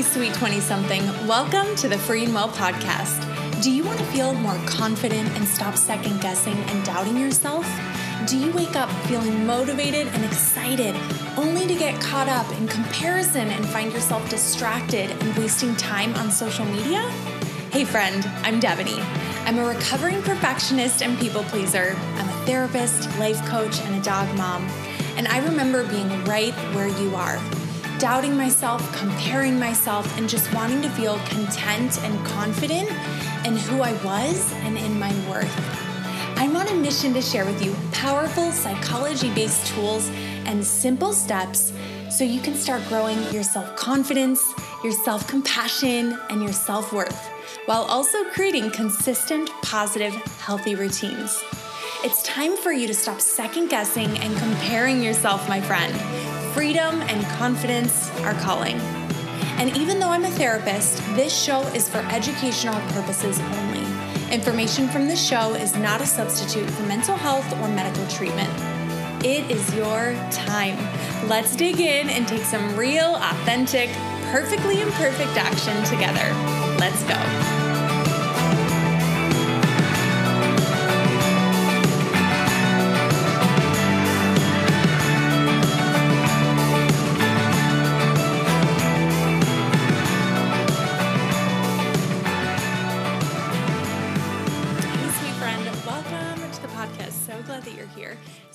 Hey, sweet 20 something, welcome to the Free and Well podcast. Do you want to feel more confident and stop second guessing and doubting yourself? Do you wake up feeling motivated and excited only to get caught up in comparison and find yourself distracted and wasting time on social media? Hey, friend, I'm Devaney. I'm a recovering perfectionist and people pleaser. I'm a therapist, life coach, and a dog mom. And I remember being right where you are doubting myself, comparing myself, and just wanting to feel content and confident in who I was and in my worth. I'm on a mission to share with you powerful psychology based tools and simple steps so you can start growing your self confidence, your self compassion, and your self worth, while also creating consistent, positive, healthy routines. It's time for you to stop second guessing and comparing yourself, my friend. Freedom and confidence are calling. And even though I'm a therapist, this show is for educational purposes only. Information from this show is not a substitute for mental health or medical treatment. It is your time. Let's dig in and take some real, authentic, perfectly imperfect action together. Let's go.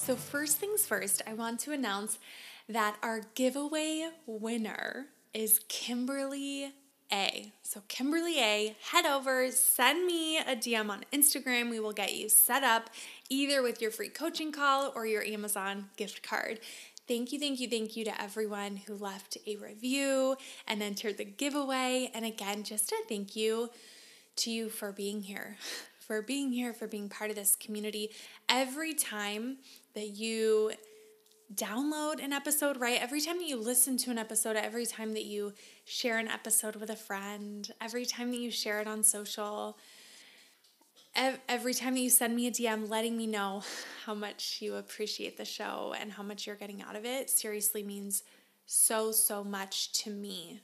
So, first things first, I want to announce that our giveaway winner is Kimberly A. So, Kimberly A, head over, send me a DM on Instagram. We will get you set up either with your free coaching call or your Amazon gift card. Thank you, thank you, thank you to everyone who left a review and entered the giveaway. And again, just a thank you to you for being here, for being here, for being part of this community. Every time that you download an episode, right? Every time that you listen to an episode, every time that you share an episode with a friend, every time that you share it on social, every time that you send me a DM letting me know how much you appreciate the show and how much you're getting out of it, seriously means so, so much to me.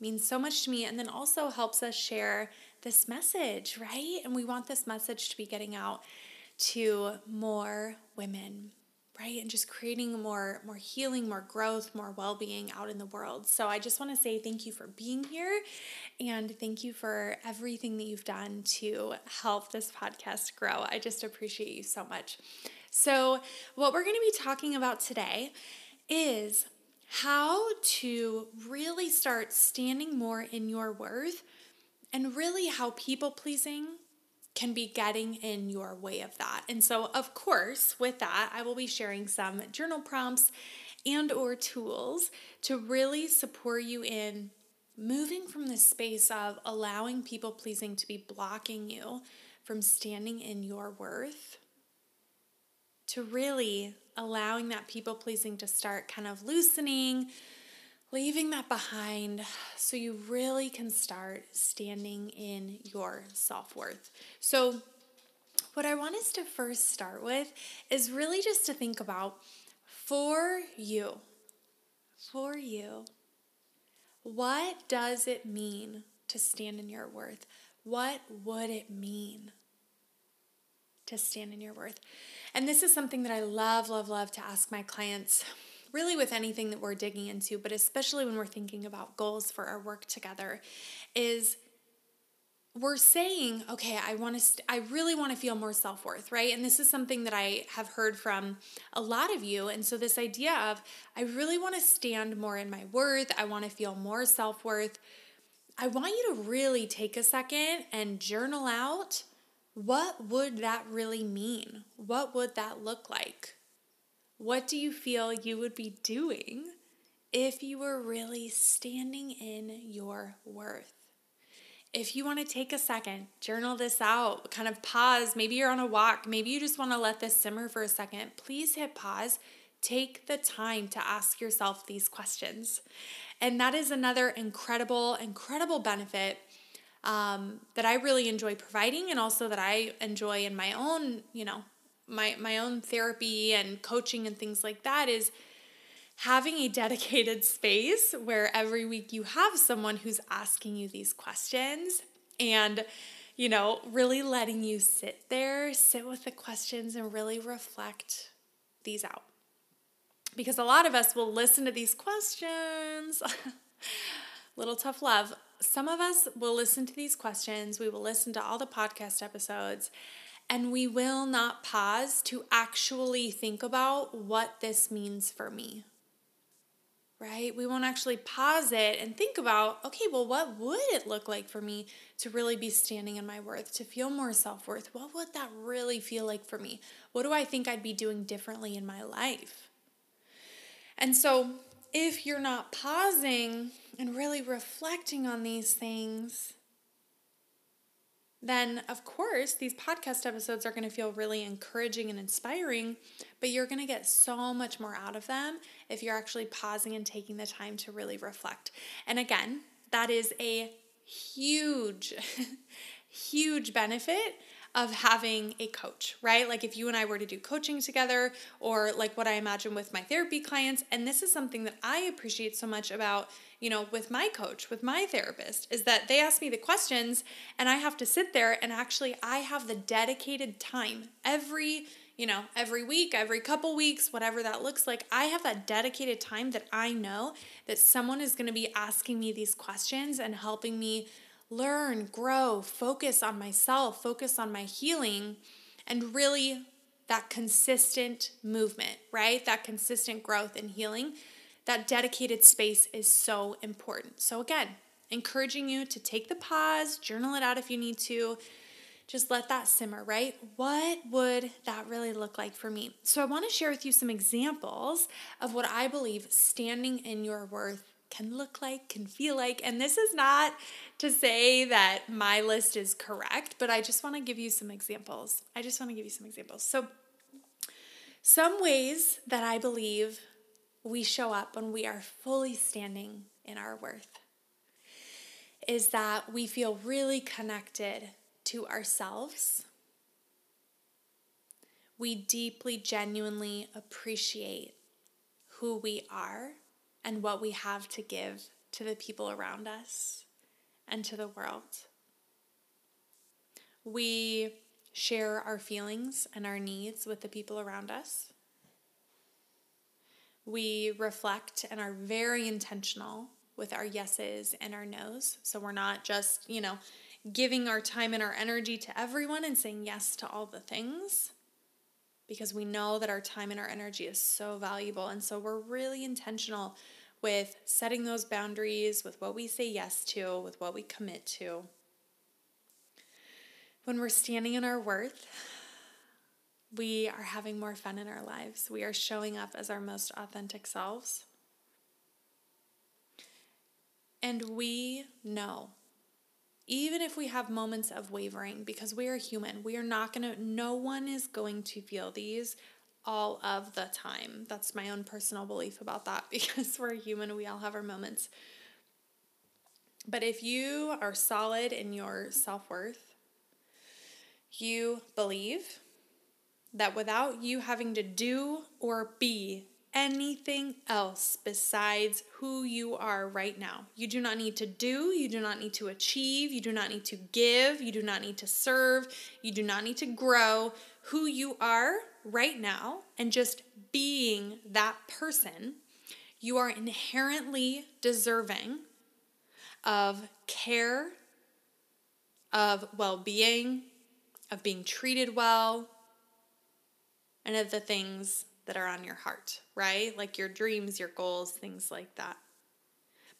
Means so much to me, and then also helps us share this message, right? And we want this message to be getting out to more women right? And just creating more more healing more growth more well-being out in the world. So i just want to say thank you for being here and thank you for everything that you've done to help this podcast grow. I just appreciate you so much. So what we're going to be talking about today is how to really start standing more in your worth and really how people pleasing can be getting in your way of that. And so, of course, with that, I will be sharing some journal prompts and or tools to really support you in moving from the space of allowing people pleasing to be blocking you from standing in your worth to really allowing that people pleasing to start kind of loosening leaving that behind so you really can start standing in your self worth. So, what I want us to first start with is really just to think about for you, for you, what does it mean to stand in your worth? What would it mean to stand in your worth? And this is something that I love, love, love to ask my clients really with anything that we're digging into, but especially when we're thinking about goals for our work together, is we're saying, okay, I want to, st- I really want to feel more self worth, right? And this is something that I have heard from a lot of you. And so, this idea of, I really want to stand more in my worth, I want to feel more self worth. I want you to really take a second and journal out what would that really mean? What would that look like? What do you feel you would be doing if you were really standing in your worth? If you want to take a second, journal this out, kind of pause. Maybe you're on a walk. Maybe you just want to let this simmer for a second. Please hit pause. Take the time to ask yourself these questions. And that is another incredible, incredible benefit um, that I really enjoy providing and also that I enjoy in my own, you know, my my own therapy and coaching and things like that is having a dedicated space where every week you have someone who's asking you these questions and you know, really letting you sit there, sit with the questions, and really reflect these out. Because a lot of us will listen to these questions. Little tough love. Some of us will listen to these questions, we will listen to all the podcast episodes, and we will not pause to actually think about what this means for me right? We won't actually pause it and think about, okay, well, what would it look like for me to really be standing in my worth, to feel more self worth? What would that really feel like for me? What do I think I'd be doing differently in my life? And so, if you're not pausing and really reflecting on these things, then of course these podcast episodes are going to feel really encouraging and inspiring, but you're going to get so much more out of them if you're actually pausing and taking the time to really reflect. And again, that is a huge, huge benefit of having a coach, right? Like if you and I were to do coaching together, or like what I imagine with my therapy clients, and this is something that I appreciate so much about, you know, with my coach, with my therapist, is that they ask me the questions and I have to sit there and actually I have the dedicated time every you know, every week, every couple weeks, whatever that looks like, I have that dedicated time that I know that someone is going to be asking me these questions and helping me learn, grow, focus on myself, focus on my healing, and really that consistent movement, right? That consistent growth and healing. That dedicated space is so important. So, again, encouraging you to take the pause, journal it out if you need to. Just let that simmer, right? What would that really look like for me? So, I want to share with you some examples of what I believe standing in your worth can look like, can feel like. And this is not to say that my list is correct, but I just want to give you some examples. I just want to give you some examples. So, some ways that I believe we show up when we are fully standing in our worth is that we feel really connected to ourselves. We deeply, genuinely appreciate who we are and what we have to give to the people around us and to the world. We share our feelings and our needs with the people around us. We reflect and are very intentional with our yeses and our nos. So we're not just, you know, giving our time and our energy to everyone and saying yes to all the things because we know that our time and our energy is so valuable. And so we're really intentional with setting those boundaries, with what we say yes to, with what we commit to. When we're standing in our worth, we are having more fun in our lives. We are showing up as our most authentic selves. And we know, even if we have moments of wavering, because we are human, we are not going to, no one is going to feel these all of the time. That's my own personal belief about that because we're human, we all have our moments. But if you are solid in your self worth, you believe that without you having to do or be anything else besides who you are right now. You do not need to do, you do not need to achieve, you do not need to give, you do not need to serve, you do not need to grow. Who you are right now and just being that person, you are inherently deserving of care, of well being, of being treated well, and of the things that are on your heart, right? Like your dreams, your goals, things like that.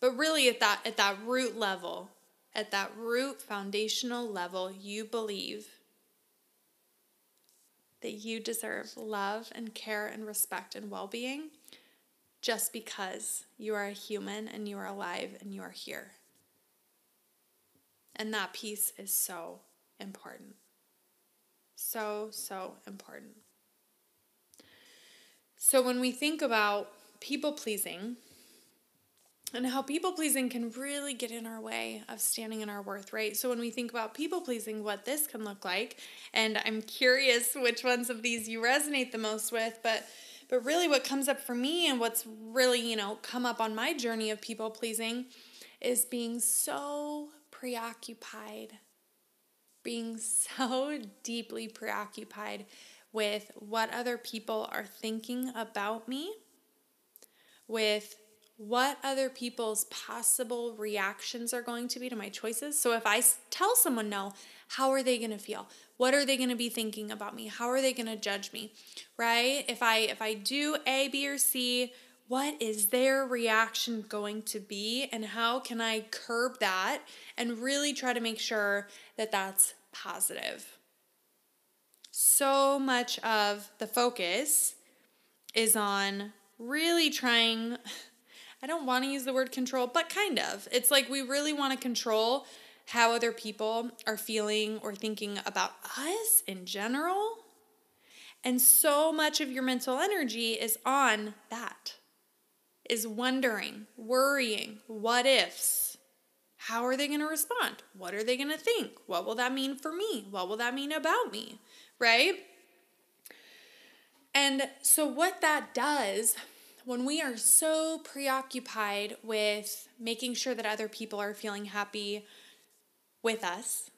But really at that at that root level, at that root foundational level, you believe that you deserve love and care and respect and well being just because you are a human and you are alive and you are here. And that piece is so important. So, so important. So, when we think about people pleasing, and how people pleasing can really get in our way of standing in our worth, right? So, when we think about people pleasing, what this can look like, and I'm curious which ones of these you resonate the most with, but But really, what comes up for me and what's really, you know, come up on my journey of people pleasing is being so preoccupied, being so deeply preoccupied with what other people are thinking about me, with what other people's possible reactions are going to be to my choices. So if I tell someone no, how are they going to feel? What are they going to be thinking about me? How are they going to judge me? Right? If I if I do A, B or C, what is their reaction going to be and how can I curb that and really try to make sure that that's positive? So much of the focus is on really trying I don't want to use the word control, but kind of. It's like we really want to control how other people are feeling or thinking about us in general. And so much of your mental energy is on that, is wondering, worrying, what ifs. How are they going to respond? What are they going to think? What will that mean for me? What will that mean about me? Right? And so, what that does when we are so preoccupied with making sure that other people are feeling happy with us,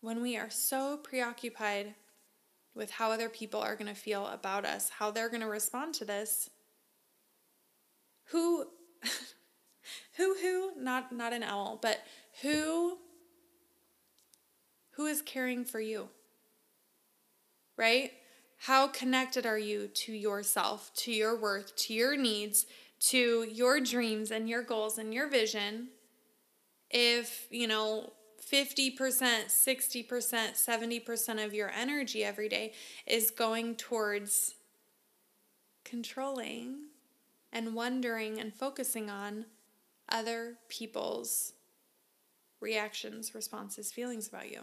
when we are so preoccupied with how other people are going to feel about us, how they're going to respond to this, who who who not not an owl, but who who is caring for you? Right? How connected are you to yourself, to your worth, to your needs, to your dreams and your goals and your vision? If, you know, 50%, 60%, 70% of your energy every day is going towards controlling and wondering and focusing on other people's reactions, responses, feelings about you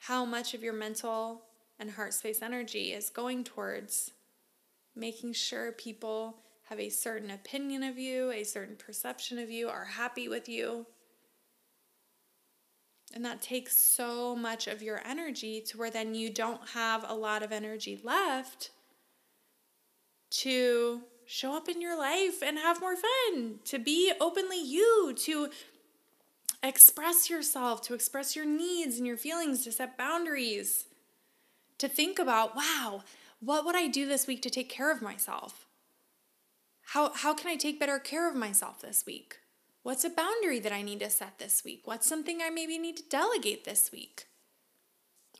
how much of your mental and heart space energy is going towards making sure people have a certain opinion of you, a certain perception of you, are happy with you. And that takes so much of your energy to where then you don't have a lot of energy left to show up in your life and have more fun, to be openly you, to express yourself, to express your needs and your feelings, to set boundaries, to think about, wow, what would I do this week to take care of myself? How, how can I take better care of myself this week? What's a boundary that I need to set this week? What's something I maybe need to delegate this week?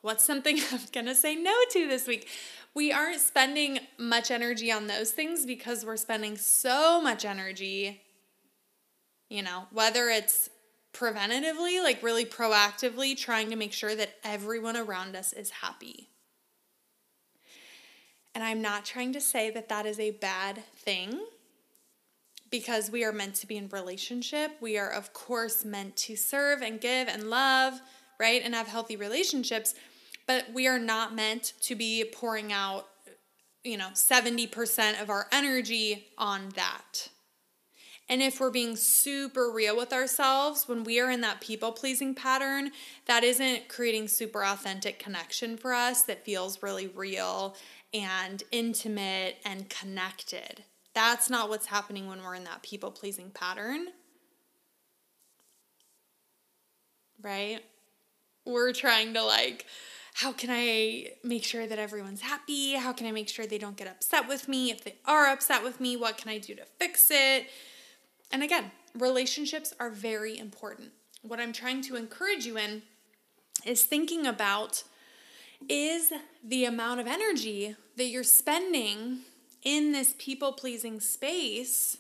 What's something I'm to say no to this week? We aren't spending much energy on those things because we're spending so much energy, you know, whether it's preventatively, like really proactively, trying to make sure that everyone around us is happy. And I'm not trying to say that that is a bad thing because we are meant to be in relationship. We are, of course, meant to serve and give and love, right? And have healthy relationships. But we are not meant to be pouring out, you know, 70% of our energy on that. And if we're being super real with ourselves, when we are in that people pleasing pattern, that isn't creating super authentic connection for us that feels really real and intimate and connected. That's not what's happening when we're in that people pleasing pattern. Right? We're trying to like, how can I make sure that everyone's happy? How can I make sure they don't get upset with me? If they are upset with me, what can I do to fix it? And again, relationships are very important. What I'm trying to encourage you in is thinking about is the amount of energy that you're spending in this people pleasing space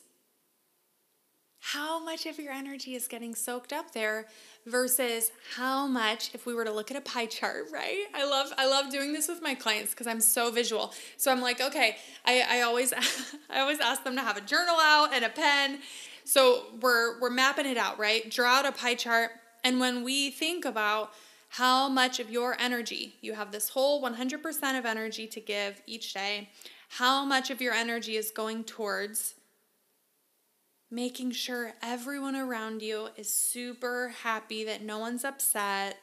how much of your energy is getting soaked up there versus how much if we were to look at a pie chart right? I love i love doing this with my clients because i'm so visual. So i'm like okay i, I always i always ask them to have a journal out and a pen so we're we're mapping it out, right? Draw out a pie chart and when we think about how much of your energy, you have this whole 100% of energy to give each day, how much of your energy is going towards making sure everyone around you is super happy that no one's upset.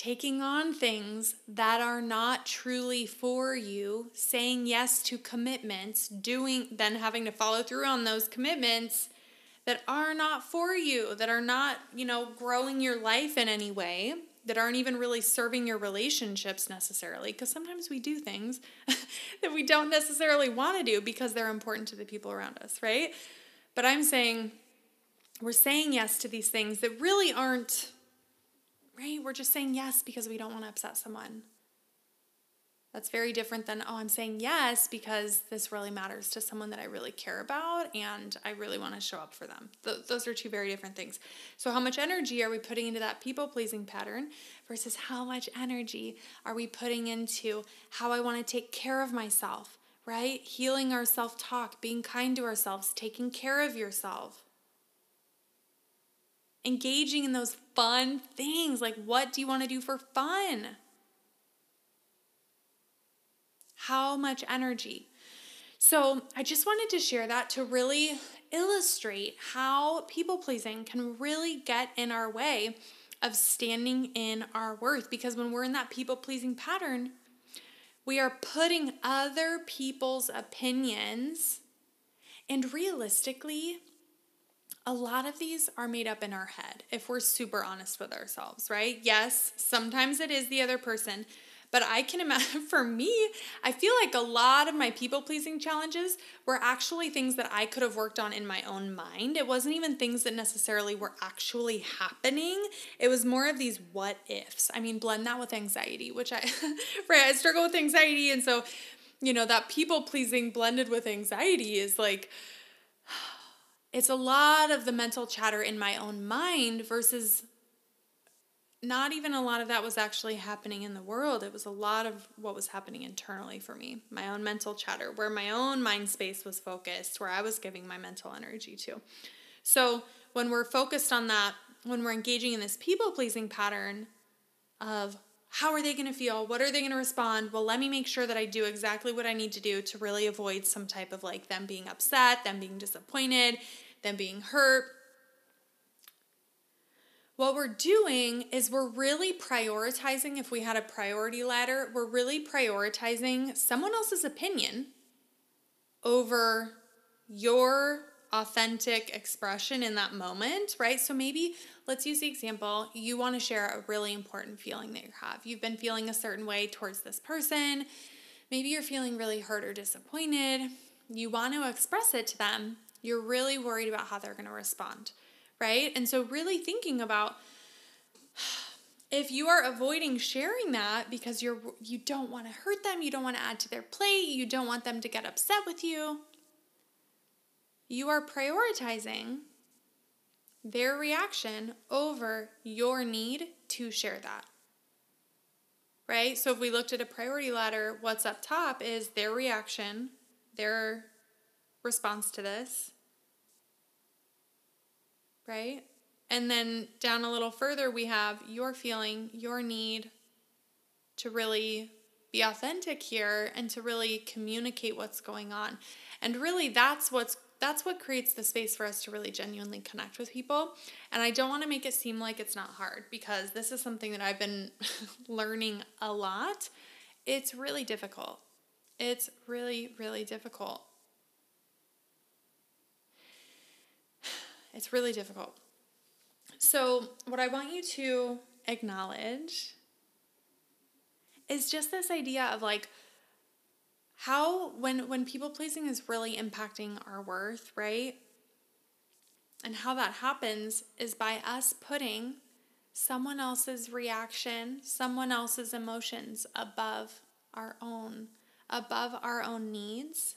Taking on things that are not truly for you, saying yes to commitments, doing then having to follow through on those commitments that are not for you, that are not, you know, growing your life in any way, that aren't even really serving your relationships necessarily because sometimes we do things that we don't necessarily want to do because they're important to the people around us, right? But I'm saying we're saying yes to these things that really aren't right? We're just saying yes because we don't want to upset someone. That's very different than, oh, I'm saying yes because this really matters to someone that I really care about and I really want to show up for them. Th- those are two very different things. So, how much energy are we putting into that people pleasing pattern versus how much energy are we putting into how I want to take care of myself, right? Healing our self talk, being kind to ourselves, taking care of yourself engaging in those fun things. Like, what do you want to do for fun? How much energy? So, I just wanted to share that to really illustrate how people pleasing can really get in our way of standing in our worth. Because when we're in that people pleasing pattern, we are putting other people's opinions and realistically a lot of these are made up in our head if we're super honest with ourselves, right? Yes, sometimes it is the other person, but I can imagine for me, I feel like a lot of my people pleasing challenges were actually things that I could have worked on in my own mind. It wasn't even things that necessarily were actually happening. It was more of these what ifs. I mean, blend that with anxiety, which I, right, I struggle with anxiety. And so, you know, that people pleasing blended with anxiety is like, it's a lot of the mental chatter in my own mind versus not even a lot of that was actually happening in the world. It was a lot of what was happening internally for me, my own mental chatter, where my own mind space was focused, where I was giving my mental energy to. So when we're focused on that, when we're engaging in this people pleasing pattern of how are they going to feel? What are they going to respond? Well, let me make sure that I do exactly what I need to do to really avoid some type of like them being upset, them being disappointed, them being hurt. What we're doing is we're really prioritizing, if we had a priority ladder, we're really prioritizing someone else's opinion over your authentic expression in that moment, right? So maybe let's use the example you want to share a really important feeling that you have. You've been feeling a certain way towards this person. Maybe you're feeling really hurt or disappointed. You want to express it to them. You're really worried about how they're going to respond, right? And so, really thinking about if you are avoiding sharing that because you're you don't want to hurt them, you don't want to add to their plate, you don't want them to get upset with you, you are prioritizing their reaction over your need to share that. Right? So if we looked at a priority ladder, what's up top is their reaction, their response to this. Right? And then down a little further, we have your feeling, your need to really be authentic here and to really communicate what's going on. And really, that's what's that's what creates the space for us to really genuinely connect with people. And I don't want to make it seem like it's not hard because this is something that I've been learning a lot. It's really difficult. It's really, really difficult. It's really difficult. So, what I want you to acknowledge is just this idea of like, how when when people pleasing is really impacting our worth, right? And how that happens is by us putting someone else's reaction, someone else's emotions above our own, above our own needs.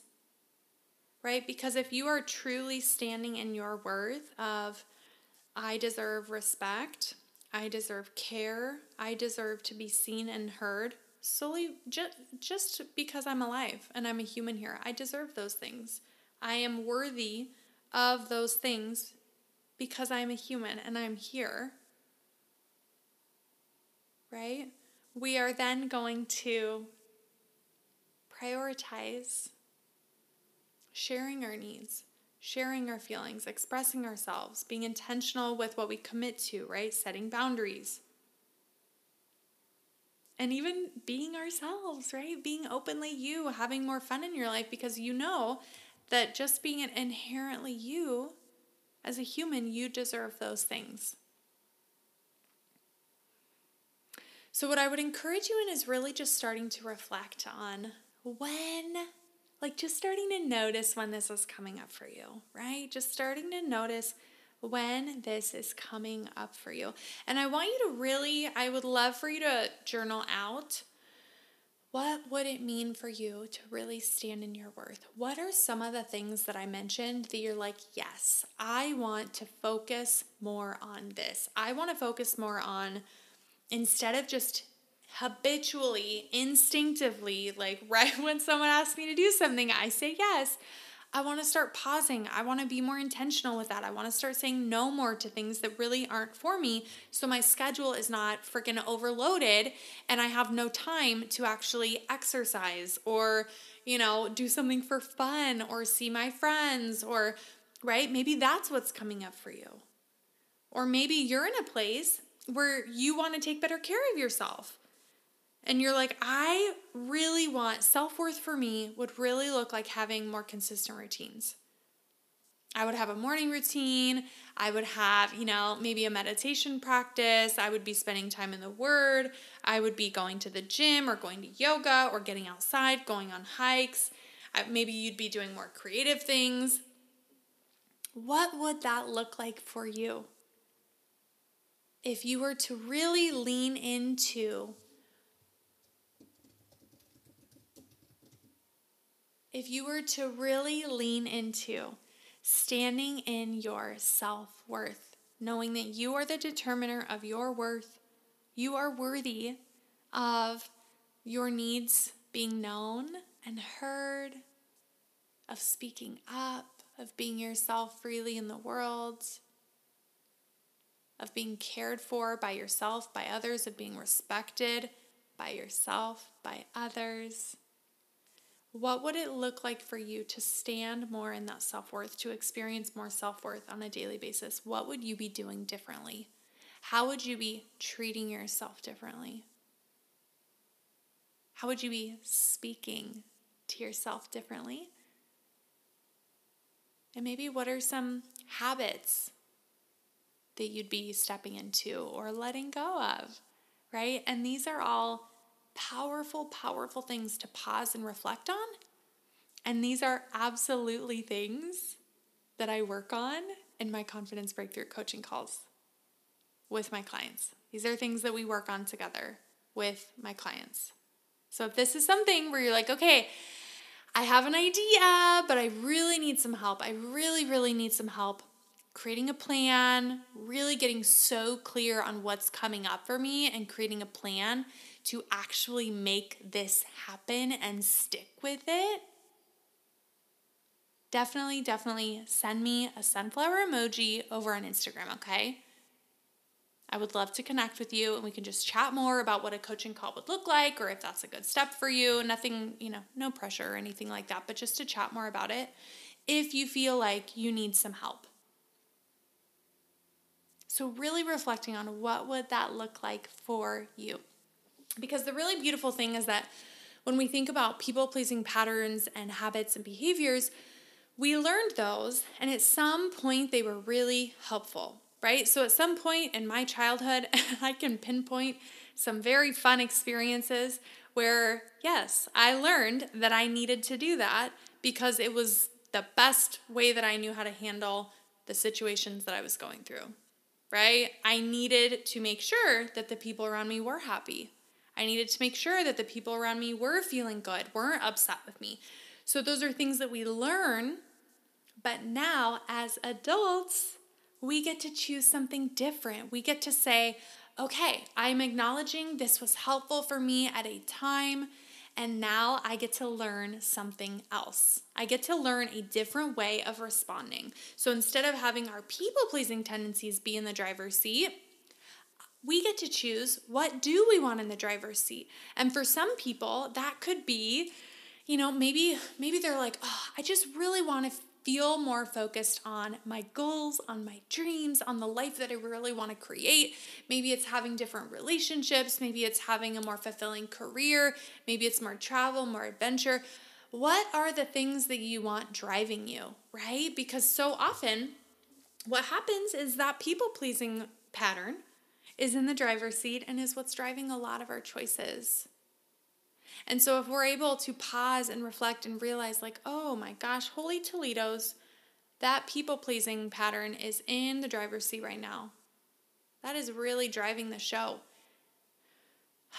Right? Because if you are truly standing in your worth of I deserve respect, I deserve care, I deserve to be seen and heard, solely just just because I'm alive and I'm a human here. I deserve those things. I am worthy of those things because I'm a human and I'm here. Right? We are then going to prioritize sharing our needs, sharing our feelings, expressing ourselves, being intentional with what we commit to, right? Setting boundaries and even being ourselves, right? Being openly you, having more fun in your life because you know that just being an inherently you as a human, you deserve those things. So, what I would encourage you in is really just starting to reflect on when, like, just starting to notice when this is coming up for you, right? Just starting to notice when this is coming up for you. And I want you to really, I would love for you to journal out what would it mean for you to really stand in your worth? What are some of the things that I mentioned that you're like, yes, I want to focus more on this. I want to focus more on instead of just habitually, instinctively, like right when someone asks me to do something, I say yes. I want to start pausing. I want to be more intentional with that. I want to start saying no more to things that really aren't for me. So my schedule is not freaking overloaded and I have no time to actually exercise or, you know, do something for fun or see my friends or, right? Maybe that's what's coming up for you. Or maybe you're in a place where you want to take better care of yourself and you're like, I really want self worth for me would really look like having more consistent routines. I would have a morning routine. I would have, you know, maybe a meditation practice. I would be spending time in the Word. I would be going to the gym or going to yoga or getting outside, going on hikes. Maybe you'd be doing more creative things. What would that look like for you? If you were to really lean into if you were to really lean into standing in your self worth, knowing that you are the determiner of your worth, you are worthy of your needs being known and heard, of speaking up, of being yourself freely in the world, of being cared for by yourself, by others, of being respected by yourself, by others. What would it look like for you to stand more in that self worth, to experience more self worth on a daily basis? What would you be doing differently? How would you be treating yourself differently? How would you be speaking to yourself differently? And maybe what are some habits that you'd be stepping into or letting go of, right? And these are all powerful, powerful things to pause and reflect on. And these are absolutely things that I work on in my confidence breakthrough coaching calls with my clients. These are things that we work on together with my clients. So if this is something where you're like, okay, I have an idea, but I really need some help. I really, really need some help creating a plan, really getting so clear on what's coming up for me and creating a plan to actually make this happen and stick with it, definitely, definitely send me a sunflower emoji over on Instagram, okay? I would love to connect with you and we can just chat more about what a coaching call would look like or if that's a good step for you. Nothing, you know, no pressure or anything like that, but just to chat more about it if you feel like you need some help. So really reflecting on what would that look like for you. Because the really beautiful thing is that when we think about people pleasing patterns and habits and behaviors, we learned those, and at some point they were really helpful, right? So, at some point in my childhood, I can pinpoint some very fun experiences where, yes, I learned that I needed to do that because it was the best way that I knew how to handle the situations that I was going through, right? I needed to make sure that the people around me were happy. I needed to make sure that the people around me were feeling good, weren't upset with me. So, those are things that we learn. But now, as adults, we get to choose something different. We get to say, okay, I'm acknowledging this was helpful for me at a time, and now I get to learn something else. I get to learn a different way of responding. So instead of having our people pleasing tendencies be in the driver's seat, we get to choose what do we want in the driver's seat. And for some people, that could be, you know, maybe maybe they're like, "Oh, I just really want to feel more focused on my goals, on my dreams, on the life that I really want to create. Maybe it's having different relationships, maybe it's having a more fulfilling career, maybe it's more travel, more adventure. What are the things that you want driving you, right? Because so often what happens is that people pleasing pattern is in the driver's seat and is what's driving a lot of our choices. And so, if we're able to pause and reflect and realize, like, oh my gosh, holy Toledo's, that people pleasing pattern is in the driver's seat right now. That is really driving the show.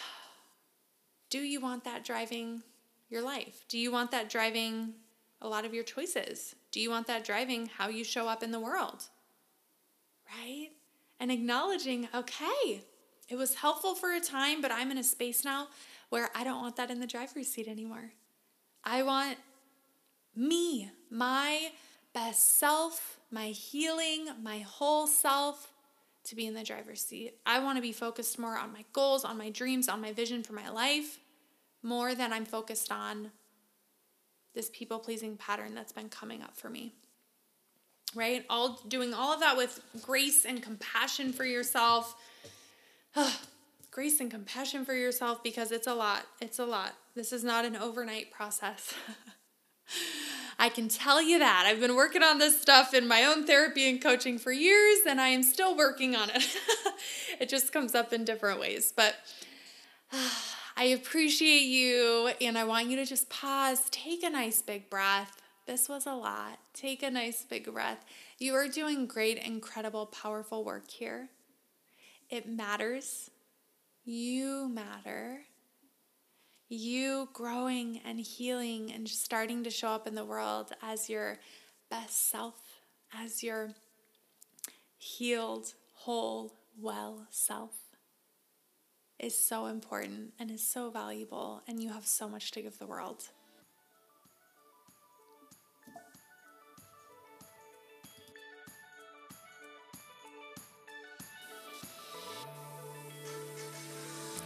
Do you want that driving your life? Do you want that driving a lot of your choices? Do you want that driving how you show up in the world? Right? And acknowledging, okay, it was helpful for a time, but I'm in a space now where I don't want that in the driver's seat anymore. I want me, my best self, my healing, my whole self to be in the driver's seat. I want to be focused more on my goals, on my dreams, on my vision for my life, more than I'm focused on this people pleasing pattern that's been coming up for me. Right? All doing all of that with grace and compassion for yourself. grace and compassion for yourself because it's a lot. It's a lot. This is not an overnight process. I can tell you that. I've been working on this stuff in my own therapy and coaching for years, and I am still working on it. it just comes up in different ways. But I appreciate you, and I want you to just pause, take a nice big breath. This was a lot. Take a nice big breath. You are doing great, incredible, powerful work here. It matters you matter. You growing and healing and starting to show up in the world as your best self, as your healed, whole, well self is so important and is so valuable, and you have so much to give the world.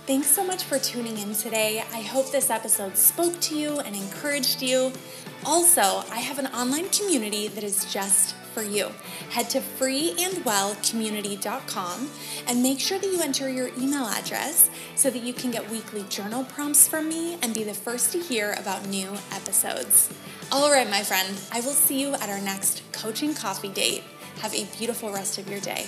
Thanks so much for tuning in today. I hope this episode spoke to you and encouraged you. Also, I have an online community that is just for you. Head to freeandwellcommunity.com and make sure that you enter your email address so that you can get weekly journal prompts from me and be the first to hear about new episodes. All right, my friend, I will see you at our next coaching coffee date. Have a beautiful rest of your day.